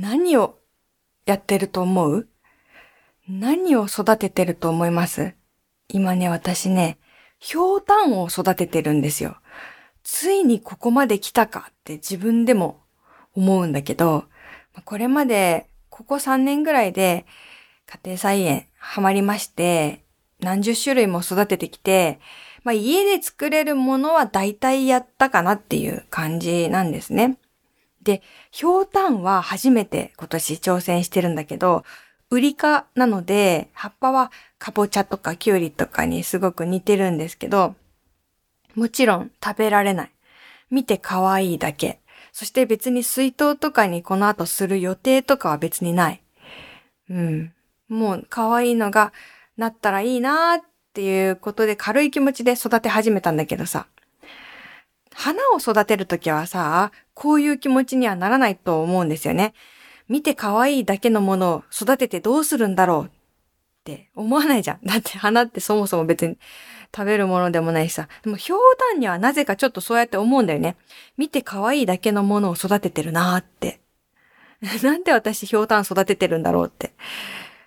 何をやってると思う？何を育ててると思います？今ね、私ね、ひょうたんを育ててるんですよ。ついにここまで来たかって自分でも思うんだけど、これまでここ3年ぐらいで家庭菜園ハマりまして、何十種類も育ててきて、まあ、家で作れるものは大体やったかなっていう感じなんですね。で、ひょうたんは初めて今年挑戦してるんだけど、ウリ科なので、葉っぱはかぼちゃとかきゅうりとかにすごく似てるんですけど、もちろん食べられない。見て可愛いだけ。そして別に水筒とかにこの後する予定とかは別にない。うん。もう可愛いのがなったらいいなーっていうことで軽い気持ちで育て始めたんだけどさ。花を育てるときはさ、こういう気持ちにはならないと思うんですよね。見て可愛いだけのものを育ててどうするんだろうって思わないじゃん。だって花ってそもそも別に食べるものでもないしさ。でも、ひょうたんにはなぜかちょっとそうやって思うんだよね。見て可愛いだけのものを育ててるなーって。なんで私ひょうたん育ててるんだろうって。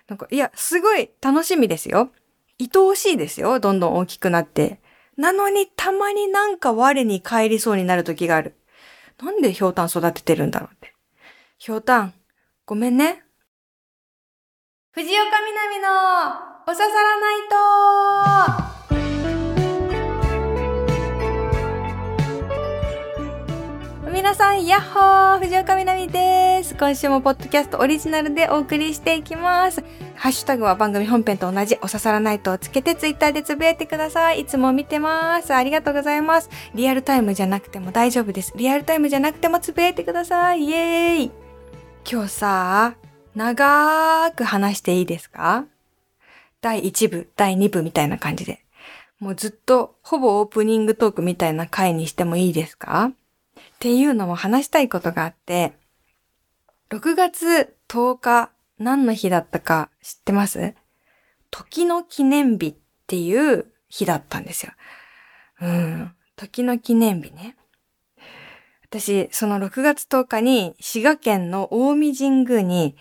なんか、いや、すごい楽しみですよ。愛おしいですよ。どんどん大きくなって。なのに、たまになんか我に帰りそうになる時がある。なんでひょうたん育ててるんだろうって。ひょうたん、ごめんね。藤岡みなみのおささらないと皆さん、やっほー藤岡みなみです。今週もポッドキャストオリジナルでお送りしていきます。ハッシュタグは番組本編と同じおささらナイトをつけてツイッターでつぶやいてください。いつも見てます。ありがとうございます。リアルタイムじゃなくても大丈夫です。リアルタイムじゃなくてもつぶやいてください。イエーイ今日さ、長ーく話していいですか？第1部、第2部みたいな感じで。もうずっとほぼオープニングトークみたいな回にしてもいいですか？っていうのも話したいことがあって、6月10日何の日だったか知ってます？時の記念日っていう日だったんですよ。うん。時の記念日ね。私、その6月10日に滋賀県の近江神宮に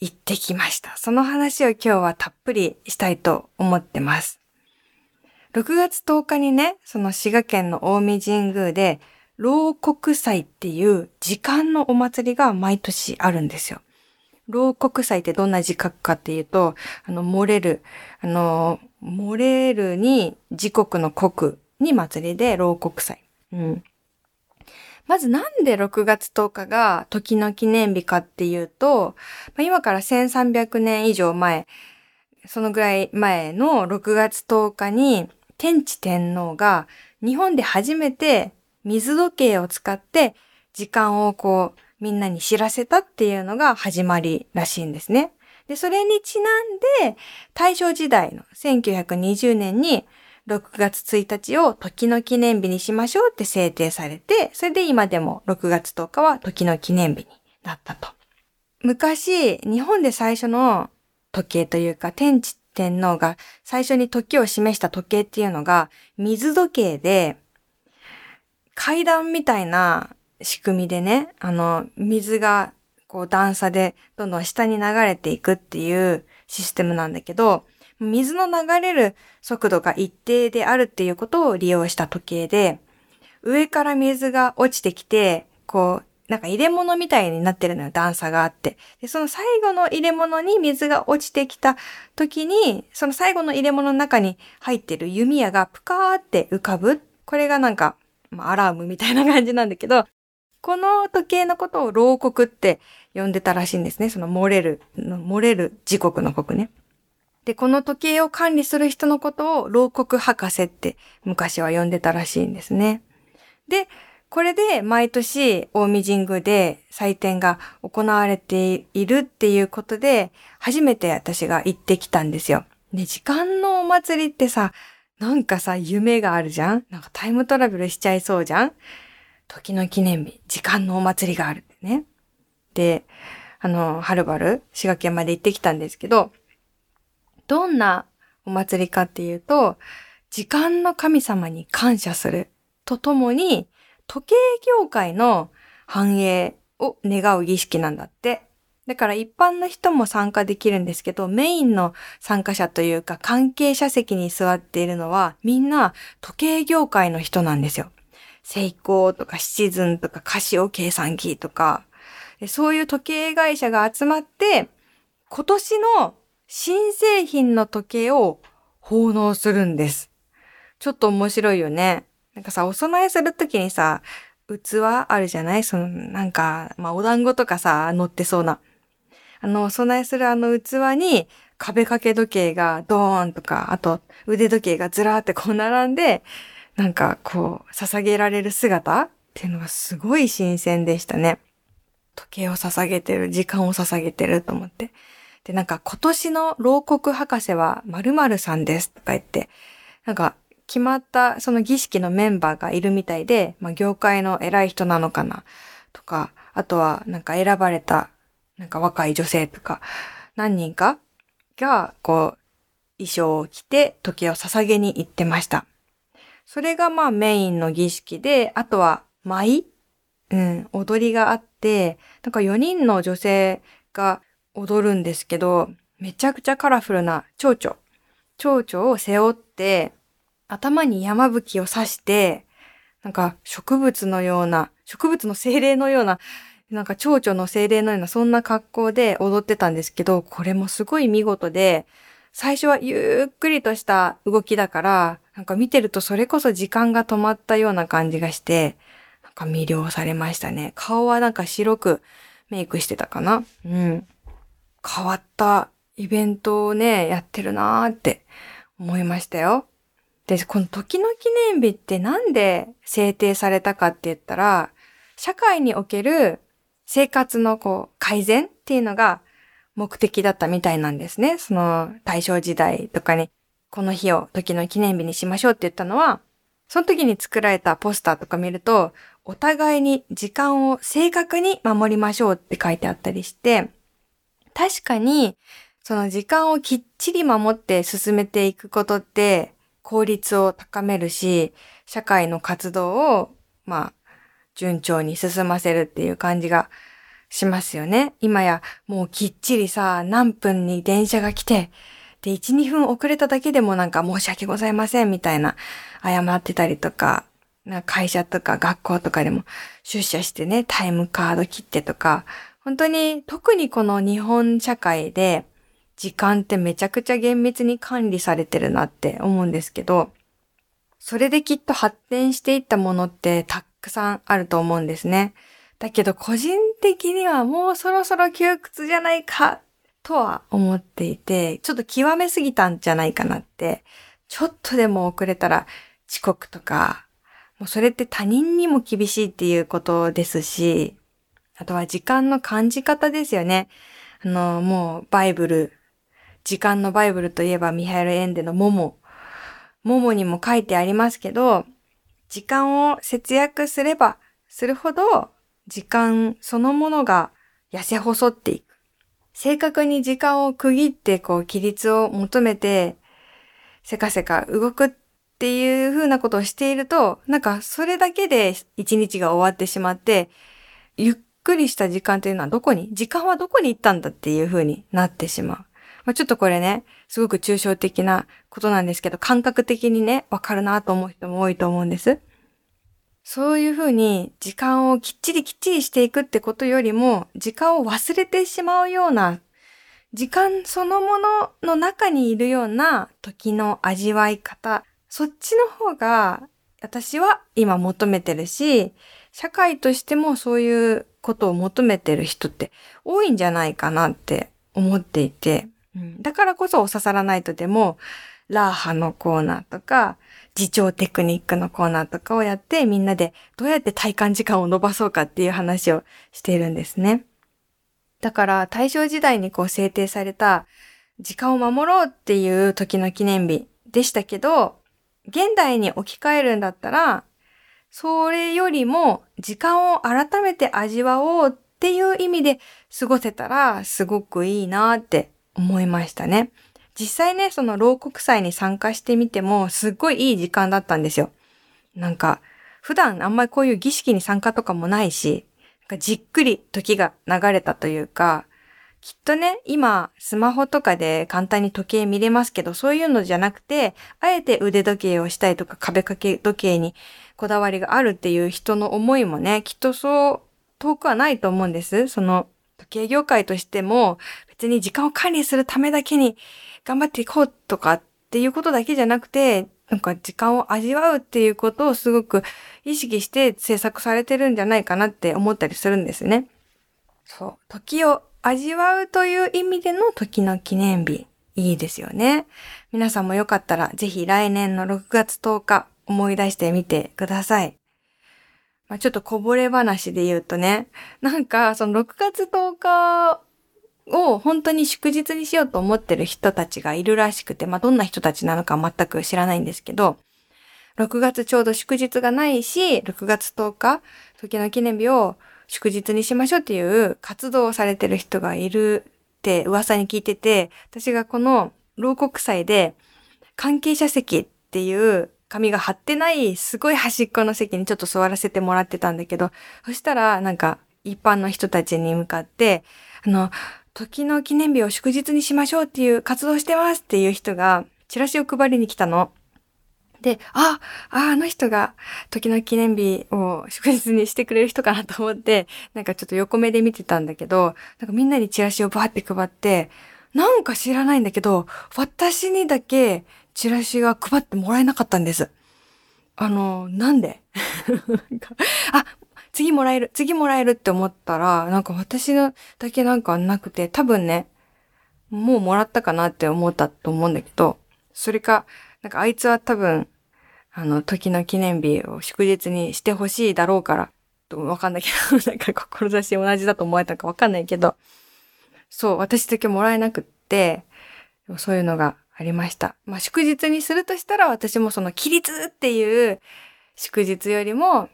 行ってきました。その話を今日はたっぷりしたいと思ってます。6月10日にね、その滋賀県の近江神宮で牢国祭っていう時間のお祭りが毎年あるんですよ。牢国祭ってどんな字書くかっていうと、あの、漏れる、あの、漏れるに時刻の国に祭りで牢国祭。うん。まずなんで6月10日が時の記念日かっていうと、まあ、今から1300年以上前、そのぐらい前の6月10日に天智天皇が日本で初めて水時計を使って時間をこうみんなに知らせたっていうのが始まりらしいんですね。で、それにちなんで大正時代の1920年に6月1日を時の記念日にしましょうって制定されて、それで今でも6月10日は時の記念日になったと。昔、日本で最初の時計というか、天智天皇が最初に時を示した時計っていうのが水時計で、階段みたいな仕組みでね、あの、水がこう段差でどんどん下に流れていくっていうシステムなんだけど、水の流れる速度が一定であるっていうことを利用した時計で、上から水が落ちてきて、こう、なんか入れ物みたいになってるのよ、段差があって。で、その最後の入れ物に水が落ちてきた時に、その最後の入れ物の中に入ってる弓矢がプカーって浮かぶ。これがなんかま、アラームみたいな感じなんだけど、この時計のことを牢国って呼んでたらしいんですね。その漏れる、漏れる時刻の国ね。で、この時計を管理する人のことを牢国博士って昔は呼んでたらしいんですね。で、これで毎年大見神宮で祭典が行われているっていうことで、初めて私が行ってきたんですよ。で、時間のお祭りってさ、なんかさ、夢があるじゃん？なんかタイムトラベルしちゃいそうじゃん？時の記念日、時間のお祭りがあるってね。で、あの、はるばる滋賀県まで行ってきたんですけど、どんなお祭りかっていうと、時間の神様に感謝するとともに、時計業界の繁栄を願う儀式なんだって。だから一般の人も参加できるんですけど、メインの参加者というか関係者席に座っているのはみんな時計業界の人なんですよ。セイコーとかシチズンとかカシオ計算機とか、そういう時計会社が集まって、今年の新製品の時計を奉納するんです。ちょっと面白いよね。なんかさ、お供えするときにさ、器あるじゃない？その、なんか、まあ、お団子とかさ、乗ってそうな。あの、お供えするあの器に、壁掛け時計がドーンとか、あと腕時計がずらーってこう並んで、なんかこう、捧げられる姿っていうのがすごい新鮮でしたね。時計を捧げてる、時間を捧げてると思って。で、なんか今年の牢獄博士は〇〇さんですとか言って、なんか決まったその儀式のメンバーがいるみたいで、まあ業界の偉い人なのかなとか、あとはなんか選ばれたなんか若い女性とか何人かがこう衣装を着て時計を捧げに行ってました。それがまあメインの儀式で、あとは舞うん、踊りがあって、なんか4人の女性が踊るんですけど、めちゃくちゃカラフルな蝶々。蝶々を背負って、頭に山吹きを刺して、なんか植物のような、植物の精霊のような、なんか蝶々の精霊のようなそんな格好で踊ってたんですけど、これもすごい見事で、最初はゆっくりとした動きだから、なんか見てるとそれこそ時間が止まったような感じがして、なんか魅了されましたね。顔はなんか白くメイクしてたかな？うん。変わったイベントをね、やってるなーって思いましたよ。で、この時の記念日ってなんで制定されたかって言ったら、社会における生活のこう改善っていうのが目的だったみたいなんですね。その大正時代とかにこの日を時の記念日にしましょうって言ったのは、その時に作られたポスターとか見ると、お互いに時間を正確に守りましょうって書いてあったりして、確かに、その時間をきっちり守って進めていくことって効率を高めるし、社会の活動を、まあ、順調に進ませるっていう感じがしますよね。今やもうきっちりさ、何分に電車が来て、で、1、2分遅れただけでもなんか申し訳ございませんみたいな謝ってたりとか、な会社とか学校とかでも出社してね、タイムカード切ってとか、本当に特にこの日本社会で時間ってめちゃくちゃ厳密に管理されてるなって思うんですけど、それできっと発展していったものってたくくさんあると思うんですね。だけど個人的にはもうそろそろ窮屈じゃないかとは思っていて、ちょっと極めすぎたんじゃないかなって、ちょっとでも遅れたら遅刻とか、もうそれって他人にも厳しいっていうことですし、あとは時間の感じ方ですよね。あの、もうバイブル、時間のバイブルといえばミハエル・エンデのモモ。モモにも書いてありますけど、時間を節約すればするほど、時間そのものが痩せ細っていく。正確に時間を区切ってこう規律を求めて、せかせか動くっていう風なことをしていると、なんかそれだけで一日が終わってしまって、ゆっくりした時間というのはどこに、時間はどこに行ったんだっていう風になってしまう。まあ、ちょっとこれね、すごく抽象的なことなんですけど、感覚的にね、わかるなと思う人も多いと思うんです。そういうふうに時間をきっちりきっちりしていくってことよりも、時間を忘れてしまうような、時間そのものの中にいるような時の味わい方、そっちの方が私は今求めてるし、社会としてもそういうことを求めてる人って多いんじゃないかなって思っていて、うん、だからこそお刺さらないとでも、ラーハのコーナーとか、自重テクニックのコーナーとかをやってみんなでどうやって体感時間を伸ばそうかっていう話をしているんですね。だから大正時代にこう制定された時間を守ろうっていう時の記念日でしたけど、現代に置き換えるんだったら、それよりも時間を改めて味わおうっていう意味で過ごせたらすごくいいなって思いましたね。実際ね、その牢国祭に参加してみても、すっごいいい時間だったんですよ。なんか、普段あんまりこういう儀式に参加とかもないし、なんかじっくり時が流れたというか、きっとね、今、スマホとかで簡単に時計見れますけど、そういうのじゃなくて、あえて腕時計をしたいとか壁掛け時計にこだわりがあるっていう人の思いもね、きっとそう遠くはないと思うんです。その、時計業界としても、に時間を管理するためだけに頑張っていこうとかっていうことだけじゃなくて、なんか時間を味わうっていうことをすごく意識して制作されてるんじゃないかなって思ったりするんですね。そう。時を味わうという意味での時の記念日。いいですよね。皆さんもよかったらぜひ来年の6月10日思い出してみてください。まあ、ちょっとこぼれ話で言うとね、なんかその6月10日を本当に祝日にしようと思ってる人たちがいるらしくて、まあどんな人たちなのか全く知らないんですけど、6月ちょうど祝日がないし、6月10日、時の記念日を祝日にしましょうっていう活動をされてる人がいるって噂に聞いてて、私がこの牢国祭で関係者席っていう紙が貼ってないすごい端っこの席にちょっと座らせてもらってたんだけど、そしたらなんか一般の人たちに向かって、あの、時の記念日を祝日にしましょうっていう活動してますっていう人がチラシを配りに来たの。で、あ、あ、あの人が時の記念日を祝日にしてくれる人かなと思って、なんかちょっと横目で見てたんだけど、なんかみんなにチラシをバーって配って、なんか知らないんだけど、私にだけチラシが配ってもらえなかったんです。あの、なんで？あ、次もらえる、次もらえるって思ったら、なんか私のだけなんかなくて、多分ね、もうもらったかなって思ったと思うんだけど、それか、なんかあいつは多分、あの、時の記念日を祝日にしてほしいだろうから、わかんないけど、なんか志同じだと思えたかわかんないけど、そう、私だけもらえなくって、そういうのがありました。まあ、祝日にするとしたら私もその起立っていう祝日よりも、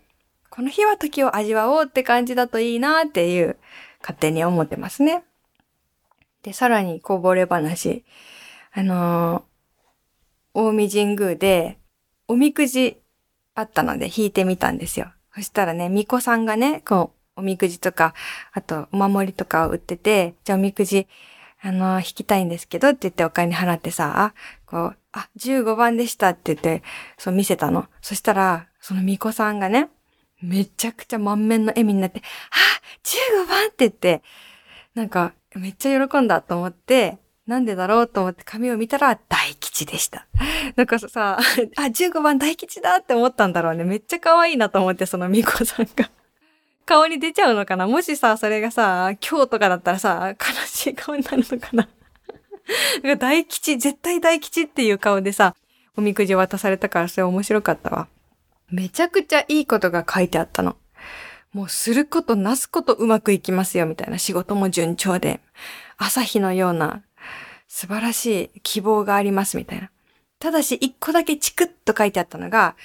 この日は時を味わおうって感じだといいなっていう勝手に思ってますね。で、さらにこぼれ話。あのー大見神宮で、おみくじあったので引いてみたんですよ。そしたらね、巫女さんがね、こう、おみくじとか、あと、お守りとかを売ってて、じゃあおみくじ、あの、引きたいんですけどって言ってお金払ってさ、こう、あ、15番でしたって言って、そう見せたの。そしたら、その巫女さんがね、めちゃくちゃ満面の笑みになって、あ、15番って言って、なんか、めっちゃ喜んだと思って、なんでだろうと思って紙を見たら大吉でした。なんかさ、あ、15番大吉だって思ったんだろうね。めっちゃ可愛いなと思って、そのみこさんが。顔に出ちゃうのかな？もしさ、それがさ、今日とかだったらさ、悲しい顔になるのかな？大吉、絶対大吉っていう顔でさ、おみくじ渡されたからそれ面白かったわ。めちゃくちゃいいことが書いてあったの。もうすることなすことうまくいきますよみたいな仕事も順調で、朝日のような素晴らしい希望がありますみたいな。ただし一個だけチクッと書いてあったのが、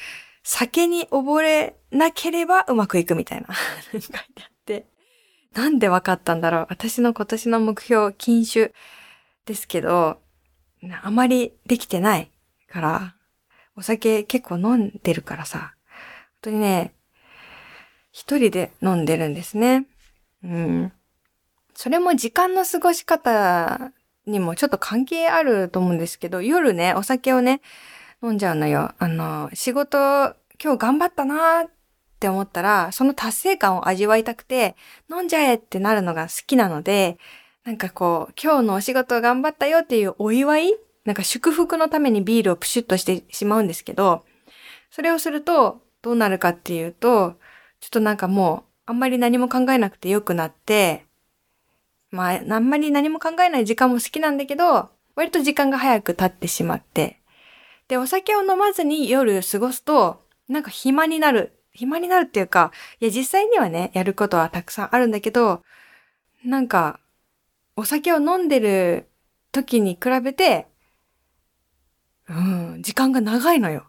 酒に溺れなければうまくいくみたいな書いてあって。なんでわかったんだろう私の今年の目標、禁酒ですけど、あまりできてないから、お酒結構飲んでるからさ、本当にね、一人で飲んでるんですね。うん。それも時間の過ごし方にもちょっと関係あると思うんですけど、夜ね、お酒をね、飲んじゃうのよ。あの、仕事、今日頑張ったなーって思ったら、その達成感を味わいたくて、飲んじゃえってなるのが好きなので、なんかこう、今日のお仕事頑張ったよっていうお祝いなんか祝福のためにビールをプシュッとしてしまうんですけど、それをすると、どうなるかっていうと、ちょっとなんかもう、あんまり何も考えなくてよくなって、まあ、あんまり何も考えない時間も好きなんだけど、割と時間が早く経ってしまって。で、お酒を飲まずに夜過ごすと、なんか暇になる。暇になるっていうか、いや、実際にはね、やることはたくさんあるんだけど、なんか、お酒を飲んでる時に比べて、うん、時間が長いのよ。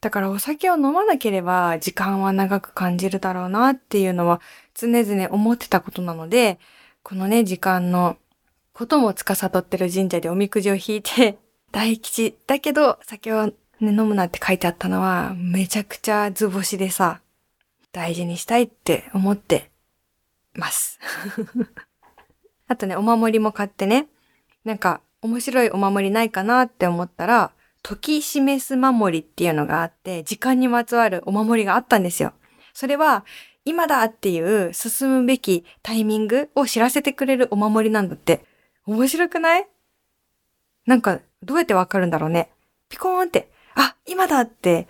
だからお酒を飲まなければ時間は長く感じるだろうなっていうのは常々思ってたことなので、このね、時間のことも司ってる神社でおみくじを引いて、大吉だけど酒を、ね、飲むなって書いてあったのはめちゃくちゃ図星でさ、大事にしたいって思ってます。あとね、お守りも買ってね、なんか面白いお守りないかなって思ったら、時示す守りっていうのがあって、時間にまつわるお守りがあったんですよ。それは、今だっていう進むべきタイミングを知らせてくれるお守りなんだって。面白くない？なんか、どうやってわかるんだろうね。ピコーンって、あ、今だって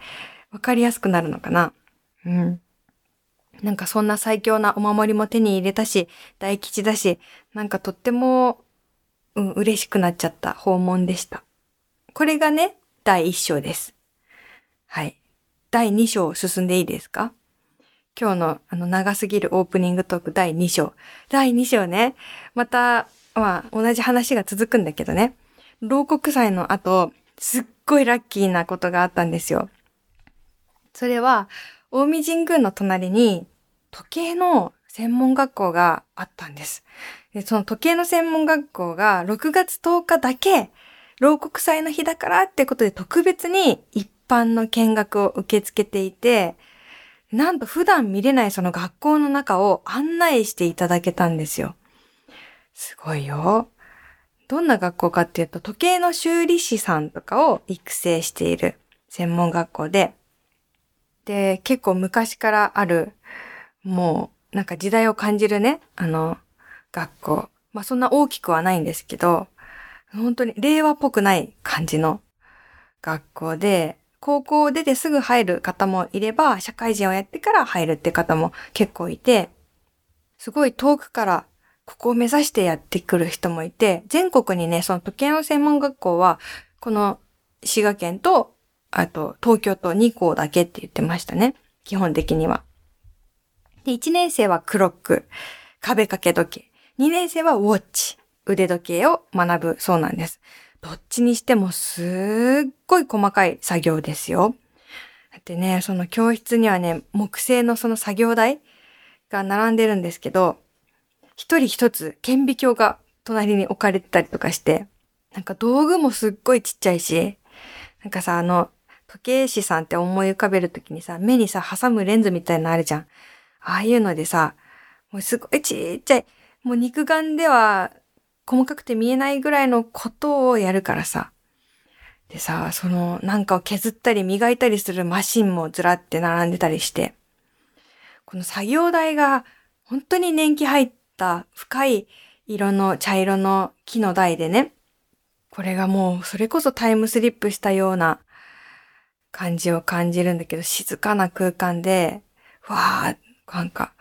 わかりやすくなるのかな。うん。なんかそんな最強なお守りも手に入れたし、大吉だし、なんかとっても、うん、嬉しくなっちゃった訪問でした。これがね、第1章です。はい。第2章進んでいいですか？今日のあの長すぎるオープニングトーク第2章。第2章ね。また、まあ同じ話が続くんだけどね。牢国祭の後、すっごいラッキーなことがあったんですよ。それは、大見神宮の隣に時計の専門学校があったんです。でその時計の専門学校が6月10日だけ、牢国祭の日だからってことで特別に一般の見学を受け付けていて、なんと普段見れないその学校の中を案内していただけたんですよ。すごいよ。どんな学校かっていうと、時計の修理師さんとかを育成している専門学校で、で、結構昔からある、もう、なんか時代を感じるね、あの、学校。まあそんな大きくはないんですけど、本当に令和っぽくない感じの学校で、高校を出てすぐ入る方もいれば、社会人をやってから入るって方も結構いて、すごい遠くからここを目指してやってくる人もいて、全国にね、その時計の専門学校は、この滋賀県と、あと東京と2校だけって言ってましたね。基本的には。で、1年生はクロック、壁掛け時計。2年生はウォッチ、腕時計を学ぶそうなんです。どっちにしてもすっごい細かい作業ですよ。だってね、その教室にはね、木製のその作業台が並んでるんですけど、一人一つ顕微鏡が隣に置かれてたりとかして、なんか道具もすっごいちっちゃいし、なんかさ、あの、時計師さんって思い浮かべるときにさ、目にさ、挟むレンズみたいなのあるじゃん。ああいうのでさ、もうすごいちっちゃい、もう肉眼では細かくて見えないぐらいのことをやるからさ。でさ、そのなんかを削ったり磨いたりするマシンもずらって並んでたりして、この作業台が本当に年季入った深い色の茶色の木の台でね、これがもうそれこそタイムスリップしたような感じを感じるんだけど、静かな空間で、わー、なんか、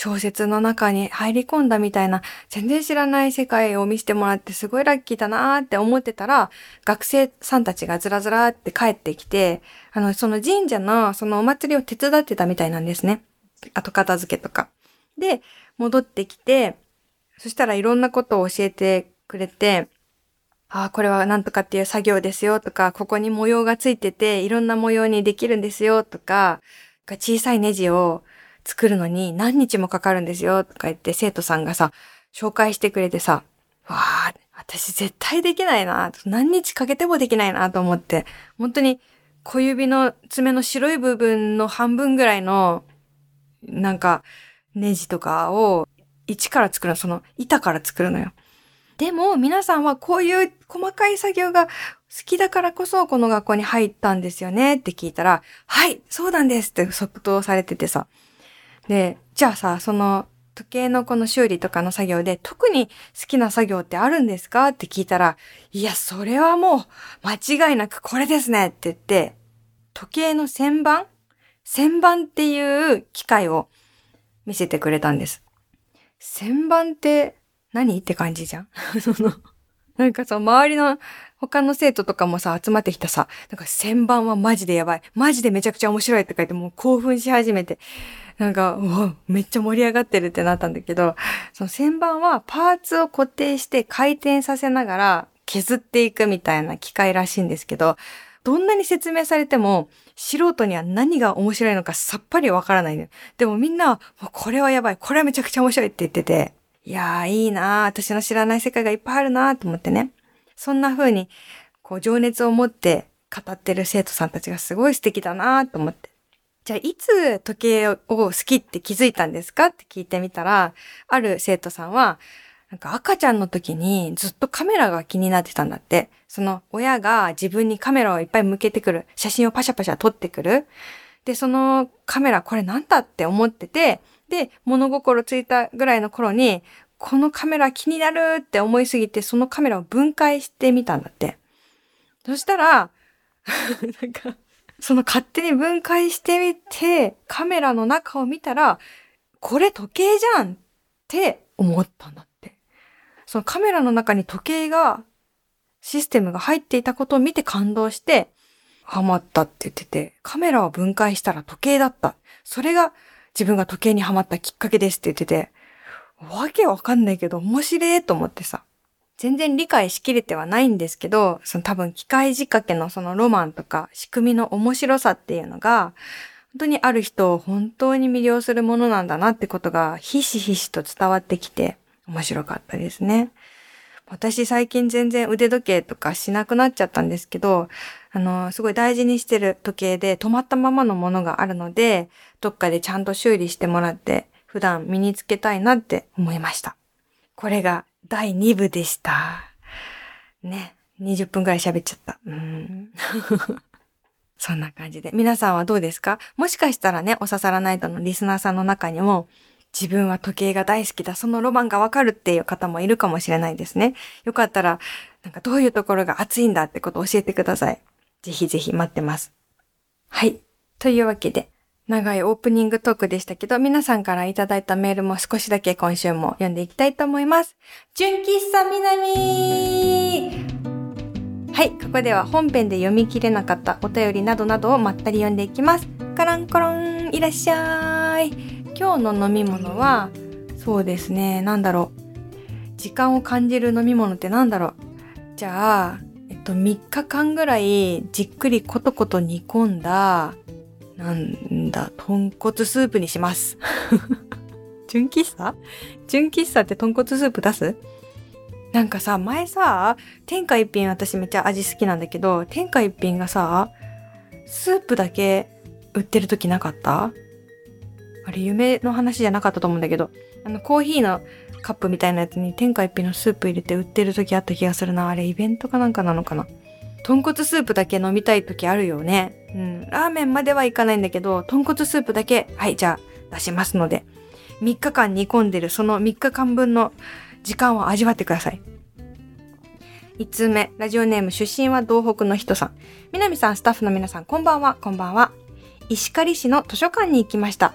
小説の中に入り込んだみたいな、全然知らない世界を見せてもらってすごいラッキーだなーって思ってたら、学生さんたちがずらずらって帰ってきて、あの、その神社のそのお祭りを手伝ってたみたいなんですね。後片付けとか。で、戻ってきて、そしたらいろんなことを教えてくれて、ああ、これはなんとかっていう作業ですよとか、ここに模様がついてて、いろんな模様にできるんですよとか、小さいネジを作るのに何日もかかるんですよとか言って生徒さんがさ、紹介してくれてさ、わあ、私絶対できないな、何日かけてもできないなと思って、本当に小指の爪の白い部分の半分ぐらいの、なんか、ネジとかを一から作るの、その板から作るのよ。でも皆さんはこういう細かい作業が好きだからこそこの学校に入ったんですよねって聞いたら、はい、そうなんですって即答されててさ。で、じゃあさ、その時計のこの修理とかの作業で特に好きな作業ってあるんですか？って聞いたら、いや、それはもう間違いなくこれですねって言って、時計の旋盤？旋盤っていう機械を見せてくれたんです。旋盤って何？って感じじゃん。その、なんかさ、周りの他の生徒とかもさ、集まってきたさ、なんか旋盤はマジでやばい。マジでめちゃくちゃ面白いって書いてもう興奮し始めて、なんか、うわ、めっちゃ盛り上がってるってなったんだけど、その旋盤はパーツを固定して回転させながら削っていくみたいな機械らしいんですけど、どんなに説明されても、素人には何が面白いのかさっぱりわからないね。でもみんな、もうこれはやばい、これはめちゃくちゃ面白いって言ってて、いやーいいなー、私の知らない世界がいっぱいあるなーと思ってね。そんな風に、こう情熱を持って語ってる生徒さんたちがすごい素敵だなーと思って。じゃあ、いつ時計を好きって気づいたんですかって聞いてみたら、ある生徒さんは、なんか赤ちゃんの時にずっとカメラが気になってたんだって。その親が自分にカメラをいっぱい向けてくる。写真をパシャパシャ撮ってくる。で、そのカメラこれなんだって思ってて、で、物心ついたぐらいの頃に、このカメラ気になるって思いすぎて、そのカメラを分解してみたんだって。そしたら、なんか、その勝手に分解してみて、カメラの中を見たら、これ時計じゃんって思ったんだって。そのカメラの中に時計が、システムが入っていたことを見て感動して、ハマったって言ってて、カメラを分解したら時計だった。それが自分が時計にはまったきっかけですって言ってて、わけわかんないけど面白いと思ってさ。全然理解しきれてはないんですけど、その多分機械仕掛けのそのロマンとか仕組みの面白さっていうのが、本当にある人を本当に魅了するものなんだなってことがひしひしと伝わってきて面白かったですね。私最近全然腕時計とかしなくなっちゃったんですけど、あの、すごい大事にしてる時計で止まったままのものがあるので、どっかでちゃんと修理してもらって普段身につけたいなって思いました。これが第2部でした。ね。20分くらい喋っちゃった。うん。そんな感じで。皆さんはどうですか？もしかしたらね、おささらナイトのリスナーさんの中にも、自分は時計が大好きだ、そのロマンがわかるっていう方もいるかもしれないですね。よかったら、なんかどういうところが熱いんだってことを教えてください。ぜひぜひ待ってます。はい。というわけで、長いオープニングトークでしたけど、皆さんからいただいたメールも少しだけ今週も読んでいきたいと思います。純喫茶みなみはい、ここでは本編で読み切れなかったお便りなどなどをまったり読んでいきます。カランコロン、いらっしゃい。今日の飲み物は、そうですね、なんだろう。時間を感じる飲み物ってなんだろう。じゃあ、えっと、3日間ぐらいじっくりコトコト煮込んだ、なんだ、豚骨スープにします。純喫茶？純喫茶って豚骨スープ出す？なんかさ、前さ、天下一品私めっちゃ味好きなんだけど、天下一品がさ、スープだけ売ってる時なかった？あれ夢の話じゃなかったと思うんだけど、あのコーヒーのカップみたいなやつに天下一品のスープ入れて売ってる時あった気がするな。あれイベントかなんかなのかな。豚骨スープだけ飲みたい時あるよね。うん。ラーメンまではいかないんだけど、豚骨スープだけ、はい、じゃあ出しますので、3日間煮込んでるその3日間分の時間を味わってください。1通目、ラジオネーム出身は東北の人さん。南さん、スタッフの皆さん、こんばんは、こんばんは。石狩市の図書館に行きました。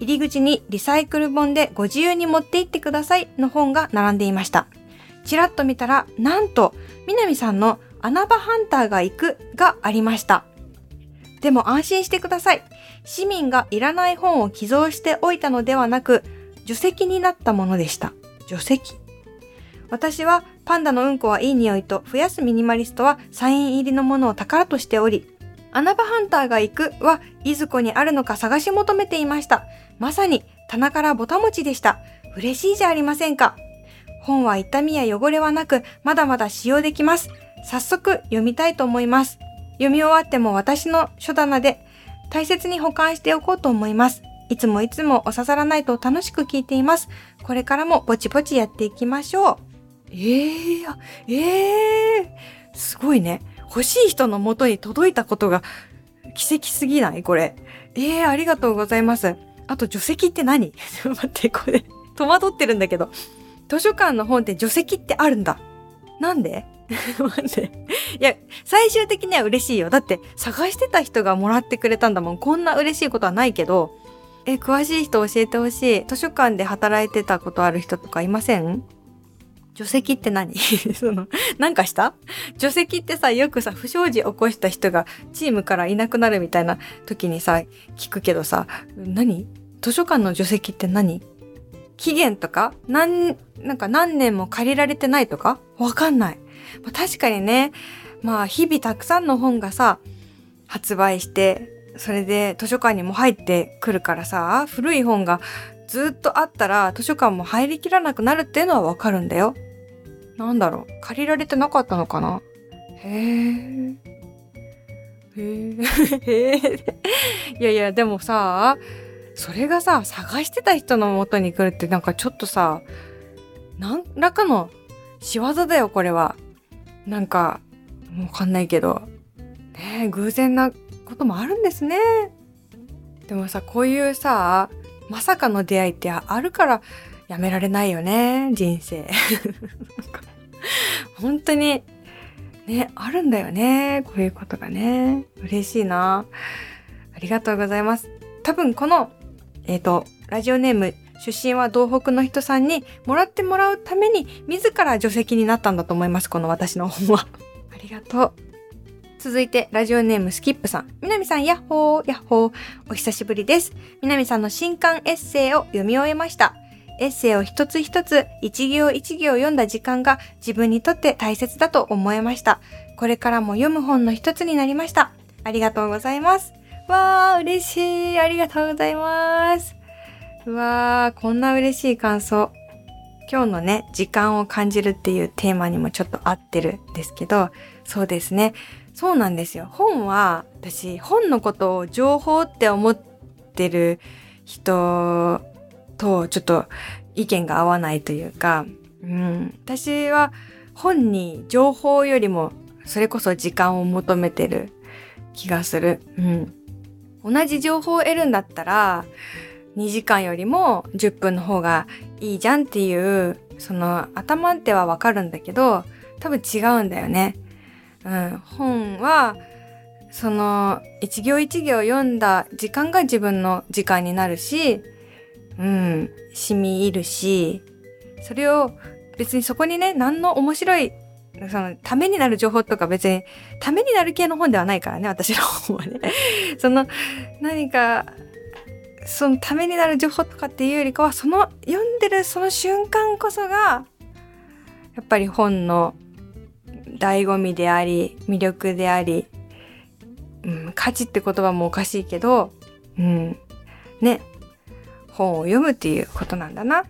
入り口にリサイクル本でご自由に持って行ってくださいの本が並んでいました。ちらっと見たら、なんと、南さんの穴場ハンターが行くがありました。でも安心してください。市民がいらない本を寄贈しておいたのではなく、除籍になったものでした。除籍私はパンダのうんこはいい匂いと増やすミニマリストはサイン入りのものを宝としており、穴場ハンターが行くはいずこにあるのか探し求めていました。まさに棚からぼたもちでした。嬉しいじゃありませんか。本は痛みや汚れはなく、まだまだ使用できます。早速読みたいと思います。読み終わっても私の書棚で大切に保管しておこうと思います。いつもいつもお刺さらないと楽しく聞いています。これからもぼちぼちやっていきましょう。ええー、ええー、すごいね。欲しい人の元に届いたことが奇跡すぎない？これ。ええー、ありがとうございます。あと、除籍って何？待って、これ、戸惑ってるんだけど。図書館の本って除籍ってあるんだ。なんで？待って。いや、最終的には嬉しいよ。だって、探してた人がもらってくれたんだもん。こんな嬉しいことはないけど。え、詳しい人教えてほしい。図書館で働いてたことある人とかいません？除籍って何？その、なんかした？除籍ってさ、よくさ、不祥事起こした人がチームからいなくなるみたいな時にさ、聞くけどさ、何？図書館の除籍って何？期限とか？何、なんか何年も借りられてないとか？わかんない。まあ、確かにね、まあ日々たくさんの本がさ、発売して、それで図書館にも入ってくるからさ、古い本がずっとあったら図書館も入りきらなくなるっていうのはわかるんだよ。なんだろう借りられてなかったのかな？へえ。へえ。へえ。いやいや、でもさ、それがさ、探してた人の元に来るってなんかちょっとさ、何らかの仕業だよ、これは。なんか、わかんないけど。ね偶然なこともあるんですね。でもさ、こういうさ、まさかの出会いってあるからやめられないよね、人生。本当に、ね、あるんだよね、こういうことがね。嬉しいな。ありがとうございます。多分この、えっ、ー、と、ラジオネーム出身は東北の人さんにもらってもらうために自ら除籍になったんだと思います。この私の本は。ありがとう。続いて、ラジオネームスキップさん。みなみさん、やっほー、やっほー。お久しぶりです。みなみさんの新刊エッセイを読み終えました。エッセイを一つ一つ、一行一行読んだ時間が自分にとって大切だと思いました。これからも読む本の一つになりました。ありがとうございます。わー、嬉しい。ありがとうございます。うわー、こんな嬉しい感想。今日のね、時間を感じるっていうテーマにもちょっと合ってるんですけど、そうですね。そうなんですよ。本は、私、本のことを情報って思ってる人とちょっと意見が合わないというか、うん、私は本に情報よりもそれこそ時間を求めてる気がする。うん。同じ情報を得るんだったら、2時間よりも10分の方がいいじゃんっていう、その頭ってはわかるんだけど、多分違うんだよね。うん。本は、その一行一行読んだ時間が自分の時間になるし、うん、染み入るし、それを別にそこにね、何の面白い、その、ためになる情報とか別に、ためになる系の本ではないからね、私の本はね。その、何か、そのためになる情報とかっていうよりかは、その読んでるその瞬間こそが、やっぱり本の醍醐味であり、魅力であり、うん、価値って言葉もおかしいけど、うん、ね、本を読むっていうことなんだな。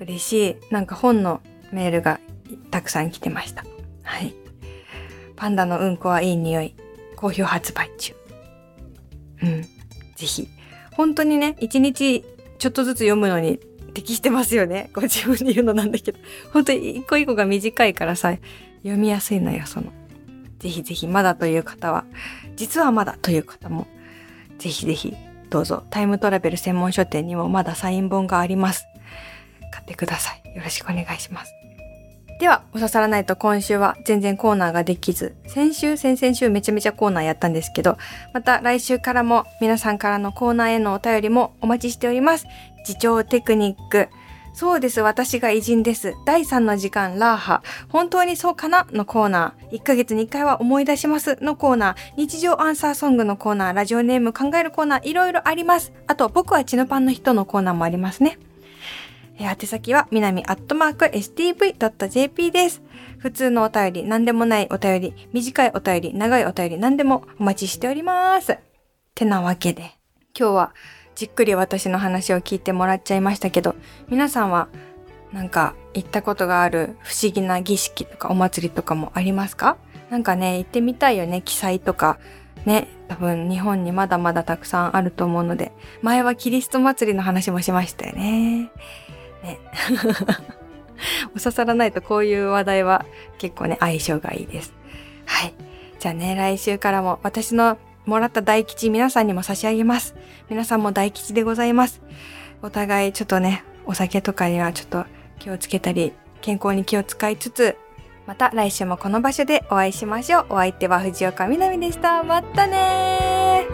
嬉しい。なんか本のメールがたくさん来てました。はい。パンダのうんこはいい匂い。好評発売中。うん。ぜひ。本当にね、一日ちょっとずつ読むのに適してますよね。ご自分で言うのなんだけど。本当に一個一個が短いからさ、読みやすいのよ、その。ぜひぜひまだという方は、実はまだという方も、ぜひぜひどうぞタイムトラベル専門書店にもまだサイン本があります。買ってください。よろしくお願いします。では、おささらないと今週は全然コーナーができず、先週、先々週めちゃめちゃコーナーやったんですけど、また来週からも皆さんからのコーナーへのお便りもお待ちしております。自重テクニック、そうです、私が偉人です。第3の時間、ラーハ。本当にそうかな？のコーナー。1ヶ月に1回は思い出しますのコーナー。日常アンサーソングのコーナー。ラジオネーム考えるコーナー。いろいろあります。あと、僕はチノパンの人のコーナーもありますね。え宛先は、みなみアットマーク stv.jp です。普通のお便り、何でもないお便り、短いお便り、長いお便り、何でもお待ちしております。てなわけで、今日は、じっくり私の話を聞いてもらっちゃいましたけど、皆さんはなんか行ったことがある不思議な儀式とかお祭りとかもありますか？なんかね、行ってみたいよね、記載とか。ね、多分日本にまだまだたくさんあると思うので、前はキリスト祭りの話もしましたよね。ね。お刺さらないとこういう話題は結構ね、相性がいいです。はい。じゃあね、来週からも私のもらった大吉皆さんにも差し上げます。皆さんも大吉でございます。お互いちょっとね、お酒とかにはちょっと気をつけたり、健康に気を使いつつ、また来週もこの場所でお会いしましょう。お相手は藤岡みなみでした。またね